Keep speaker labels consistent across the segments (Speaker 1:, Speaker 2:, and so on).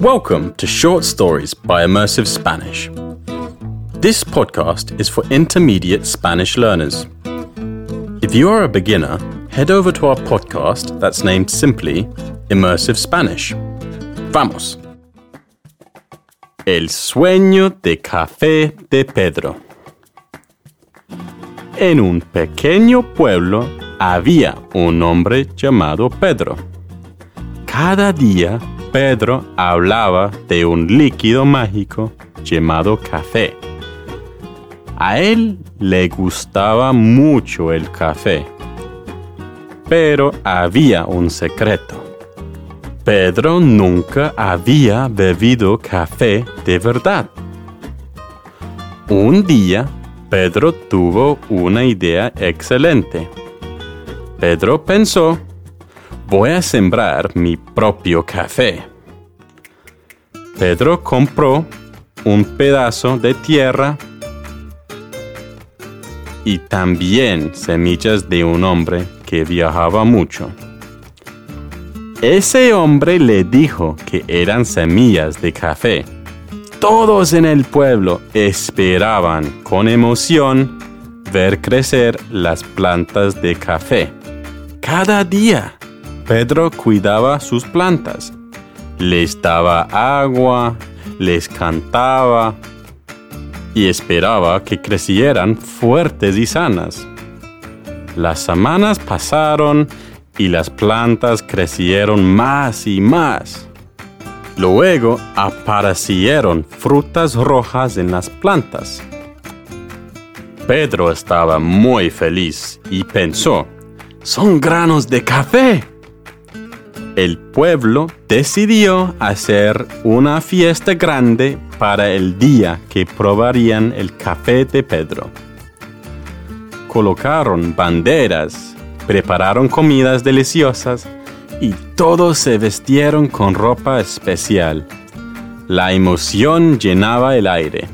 Speaker 1: Welcome to Short Stories by Immersive Spanish. This podcast is for intermediate Spanish learners. If you are a beginner, head over to our podcast that's named simply Immersive Spanish. Vamos. El sueño de café de Pedro. En un pequeño pueblo había un hombre llamado Pedro. Cada día Pedro hablaba de un líquido mágico llamado café. A él le gustaba mucho el café, pero había un secreto. Pedro nunca había bebido café de verdad. Un día, Pedro tuvo una idea excelente. Pedro pensó, voy a sembrar mi propio café. Pedro compró un pedazo de tierra y también semillas de un hombre que viajaba mucho. Ese hombre le dijo que eran semillas de café. Todos en el pueblo esperaban con emoción ver crecer las plantas de café. Cada día, Pedro cuidaba sus plantas. Les daba agua, les cantaba y esperaba que crecieran fuertes y sanas. Las semanas pasaron y las plantas crecieron más y más. Luego aparecieron frutas rojas en las plantas. Pedro estaba muy feliz y pensó, son granos de café. El pueblo decidió hacer una fiesta grande para el día que probarían el café de Pedro. Colocaron banderas, prepararon comidas deliciosas y todos se vestieron con ropa especial. La emoción llenaba el aire.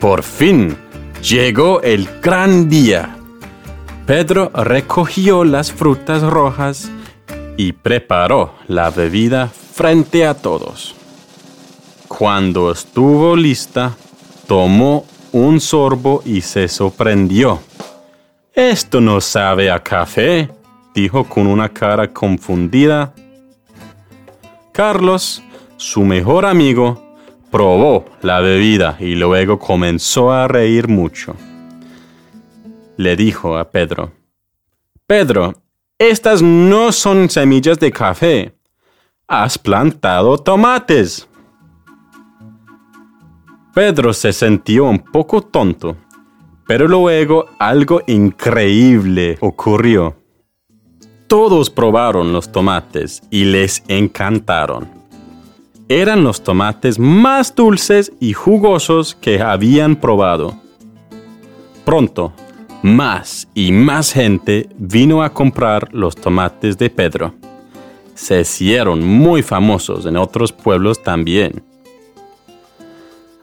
Speaker 1: Por fin llegó el gran día. Pedro recogió las frutas rojas y preparó la bebida frente a todos. Cuando estuvo lista, tomó un sorbo y se sorprendió. Esto no sabe a café, dijo con una cara confundida. Carlos, su mejor amigo, probó la bebida y luego comenzó a reír mucho. Le dijo a Pedro, Pedro, estas no son semillas de café. Has plantado tomates. Pedro se sintió un poco tonto, pero luego algo increíble ocurrió. Todos probaron los tomates y les encantaron. Eran los tomates más dulces y jugosos que habían probado. Pronto, más y más gente vino a comprar los tomates de Pedro. Se hicieron muy famosos en otros pueblos también.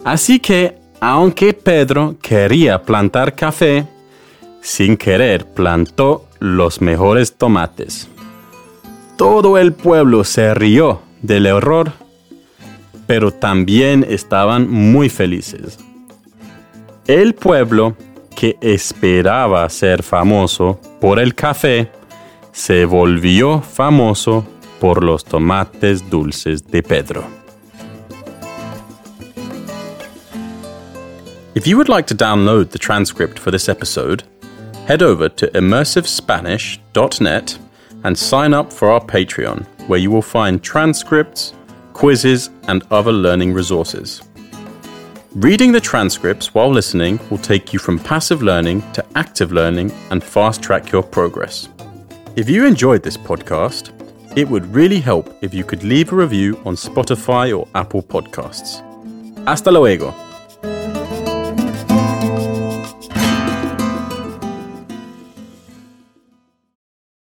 Speaker 1: Así que, aunque Pedro quería plantar café, sin querer plantó los mejores tomates. Todo el pueblo se rió del error, pero también estaban muy felices. El pueblo que esperaba ser famoso por el café, se volvió famoso por los tomates dulces de Pedro. If you would like to download the transcript for this episode, head over to immersivespanish.net and sign up for our Patreon, where you will find transcripts, quizzes, and other learning resources. Reading the transcripts while listening will take you from passive learning to active learning and fast track your progress. If you enjoyed this podcast, it would really help if you could leave a review on Spotify or Apple Podcasts. Hasta luego.